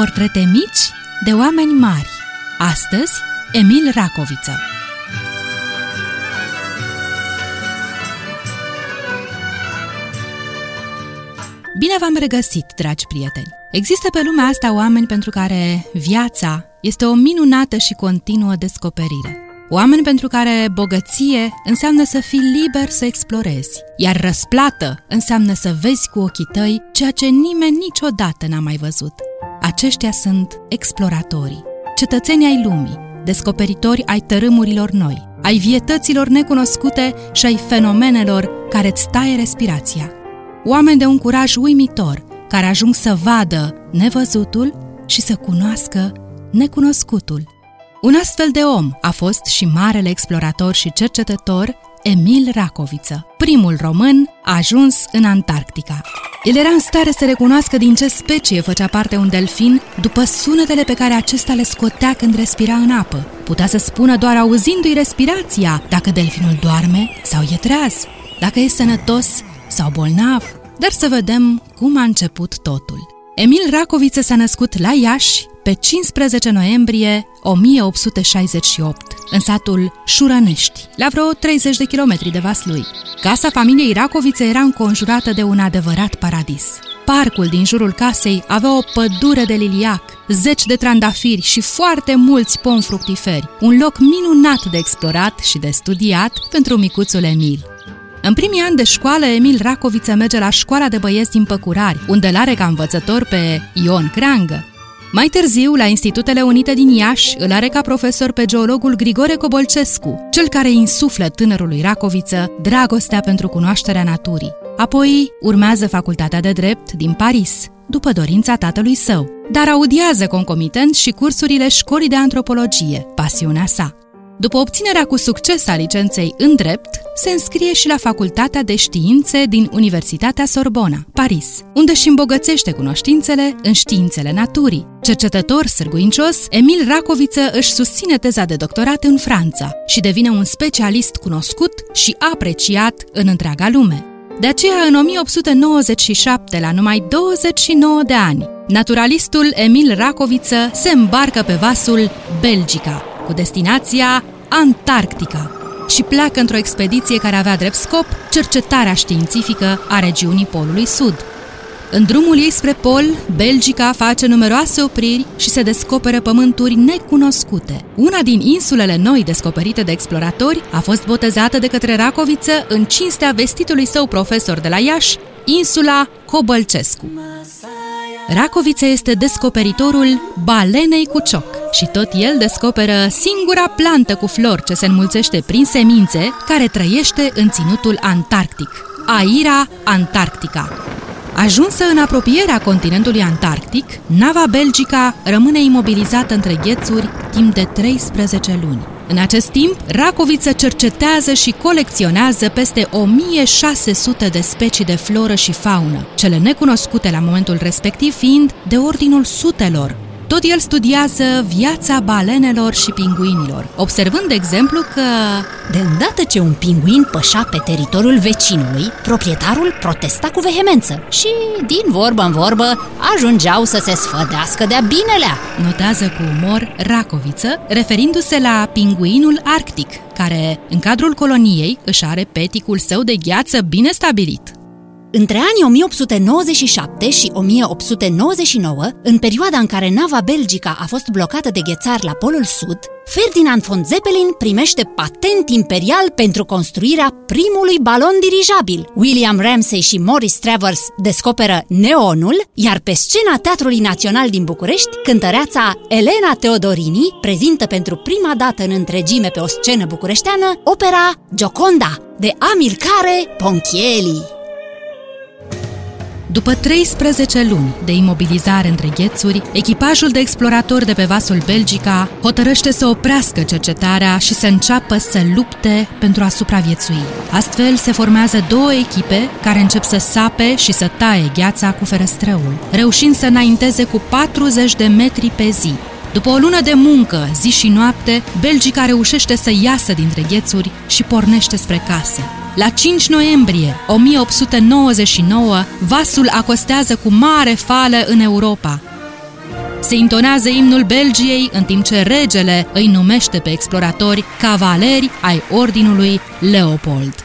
Portrete mici de oameni mari. Astăzi, Emil Racoviță. Bine v-am regăsit, dragi prieteni! Există pe lumea asta oameni pentru care viața este o minunată și continuă descoperire. Oameni pentru care bogăție înseamnă să fii liber să explorezi, iar răsplată înseamnă să vezi cu ochii tăi ceea ce nimeni niciodată n-a mai văzut. Aceștia sunt exploratorii, cetățenii ai lumii, descoperitori ai tărâmurilor noi, ai vietăților necunoscute și ai fenomenelor care îți taie respirația. Oameni de un curaj uimitor, care ajung să vadă nevăzutul și să cunoască necunoscutul. Un astfel de om a fost și marele explorator și cercetător Emil Racoviță, primul român a ajuns în Antarctica. El era în stare să recunoască din ce specie făcea parte un delfin după sunetele pe care acesta le scotea când respira în apă. Putea să spună doar auzindu-i respirația dacă delfinul doarme sau e treaz, dacă e sănătos sau bolnav. Dar să vedem cum a început totul. Emil Racoviță s-a născut la Iași pe 15 noiembrie 1868, în satul Șurănești, la vreo 30 de kilometri de Vaslui. Casa familiei Racoviță era înconjurată de un adevărat paradis. Parcul din jurul casei avea o pădure de liliac, zeci de trandafiri și foarte mulți pomi fructiferi, un loc minunat de explorat și de studiat pentru micuțul Emil. În primii ani de școală, Emil Racoviță merge la școala de băieți din Păcurari, unde îl are ca învățător pe Ion Creangă. Mai târziu, la Institutele Unite din Iași, îl are ca profesor pe geologul Grigore Cobolcescu, cel care insuflă tânărului Racoviță dragostea pentru cunoașterea naturii. Apoi urmează facultatea de drept din Paris, după dorința tatălui său, dar audiază concomitent și cursurile școlii de antropologie, pasiunea sa. După obținerea cu succes a licenței în drept, se înscrie și la Facultatea de Științe din Universitatea Sorbona, Paris, unde își îmbogățește cunoștințele în științele naturii. Cercetător sârguincios, Emil Racoviță își susține teza de doctorat în Franța și devine un specialist cunoscut și apreciat în întreaga lume. De aceea, în 1897, la numai 29 de ani, naturalistul Emil Racoviță se îmbarcă pe vasul Belgica, cu destinația Antarctica și pleacă într-o expediție care avea drept scop cercetarea științifică a regiunii Polului Sud. În drumul ei spre pol, Belgica face numeroase opriri și se descoperă pământuri necunoscute. Una din insulele noi descoperite de exploratori a fost botezată de către Racoviță în cinstea vestitului său profesor de la Iași, insula Cobălcescu. Racoviță este descoperitorul balenei cu cioc și tot el descoperă singura plantă cu flori ce se înmulțește prin semințe care trăiește în ținutul antarctic, Aira antarctica. Ajunsă în apropierea continentului antarctic, nava Belgica rămâne imobilizată între ghețuri timp de 13 luni. În acest timp, Racoviță cercetează și colecționează peste 1600 de specii de floră și faună, cele necunoscute la momentul respectiv fiind de ordinul sutelor, tot el studiază viața balenelor și pinguinilor, observând, de exemplu, că... De îndată ce un pinguin pășa pe teritoriul vecinului, proprietarul protesta cu vehemență și, din vorbă în vorbă, ajungeau să se sfădească de-a binelea. Notează cu umor Racoviță, referindu-se la pinguinul arctic, care, în cadrul coloniei, își are peticul său de gheață bine stabilit. Între anii 1897 și 1899, în perioada în care nava Belgica a fost blocată de ghețar la Polul Sud, Ferdinand von Zeppelin primește patent imperial pentru construirea primului balon dirijabil. William Ramsay și Morris Travers descoperă neonul, iar pe scena Teatrului Național din București, cântăreața Elena Teodorini prezintă pentru prima dată în întregime pe o scenă bucureșteană opera Gioconda de Amilcare Ponchielli. După 13 luni de imobilizare între ghețuri, echipajul de exploratori de pe vasul Belgica hotărăște să oprească cercetarea și să înceapă să lupte pentru a supraviețui. Astfel se formează două echipe care încep să sape și să taie gheața cu ferăstrăul, reușind să înainteze cu 40 de metri pe zi, după o lună de muncă, zi și noapte, Belgica reușește să iasă dintre ghețuri și pornește spre case. La 5 noiembrie 1899, vasul acostează cu mare fală în Europa. se intonează imnul Belgiei în timp ce regele îi numește pe exploratori cavaleri ai Ordinului Leopold.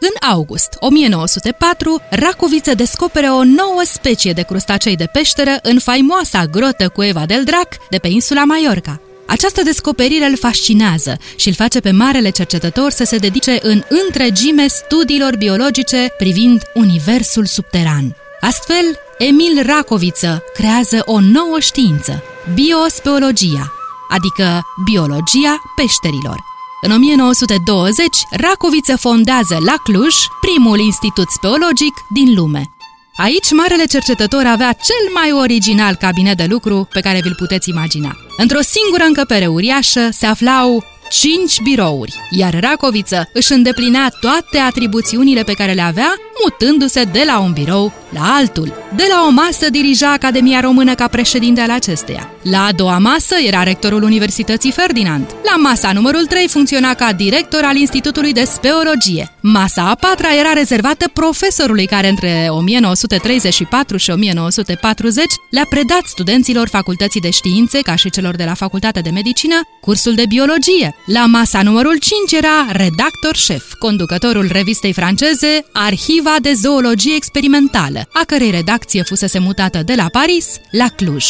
În august 1904, Racoviță descopere o nouă specie de crustacei de peșteră în faimoasa grotă cu Eva del Drac de pe insula Mallorca. Această descoperire îl fascinează și îl face pe marele cercetător să se dedice în întregime studiilor biologice privind universul subteran. Astfel, Emil Racoviță creează o nouă știință, biospeologia, adică biologia peșterilor. În 1920, Racoviță fondează la Cluj primul institut speologic din lume. Aici, marele cercetător avea cel mai original cabinet de lucru pe care vi-l puteți imagina. Într-o singură încăpere uriașă se aflau cinci birouri, iar Racoviță își îndeplinea toate atribuțiunile pe care le avea, mutându-se de la un birou la altul. De la o masă dirija Academia Română ca președinte al acesteia. La a doua masă era rectorul Universității Ferdinand. La masa numărul 3 funcționa ca director al Institutului de Speologie. Masa a patra era rezervată profesorului care între 1934 și 1940 le-a predat studenților Facultății de Științe, ca și celor de la Facultatea de Medicină, cursul de biologie. La masa numărul 5 era redactor șef, conducătorul revistei franceze Arhiva de Zoologie Experimentală, a cărei redacție fusese mutată de la Paris la Cluj.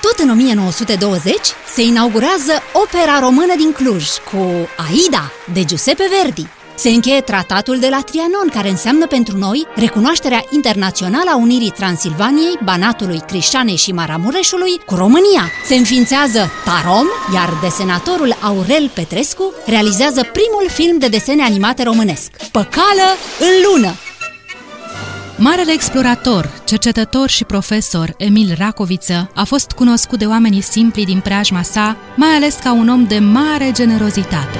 Tot în 1920 se inaugurează Opera Română din Cluj cu Aida de Giuseppe Verdi. Se încheie tratatul de la Trianon, care înseamnă pentru noi recunoașterea internațională a unirii Transilvaniei, Banatului, Crișanei și Maramureșului cu România. Se înființează Tarom, iar desenatorul Aurel Petrescu realizează primul film de desene animate românesc, Păcală în lună, Marele explorator, cercetător și profesor Emil Racoviță a fost cunoscut de oamenii simpli din preajma sa, mai ales ca un om de mare generozitate.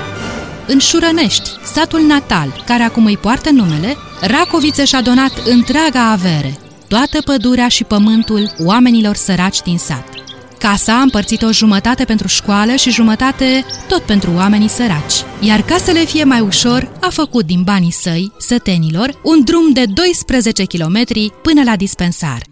În Șurănești, satul natal, care acum îi poartă numele, Racoviță și-a donat întreaga avere, toată pădurea și pământul oamenilor săraci din sat. Casa a împărțit-o jumătate pentru școală și jumătate tot pentru oamenii săraci. Iar ca să le fie mai ușor, a făcut din banii săi, sătenilor, un drum de 12 km până la dispensar.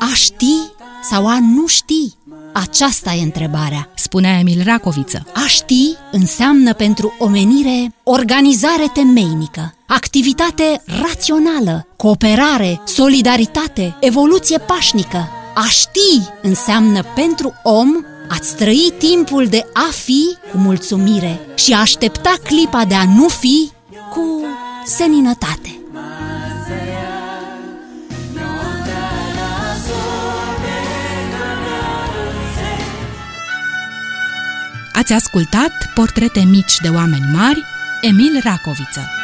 A ști sau a nu ști? Aceasta e întrebarea, spunea Emil Racoviță. A ști înseamnă pentru omenire organizare temeinică, activitate rațională, cooperare, solidaritate, evoluție pașnică, a ști înseamnă pentru om ați trăi timpul de a fi cu mulțumire și a aștepta clipa de a nu fi cu seninătate. Ați ascultat Portrete mici de oameni mari, Emil Racoviță.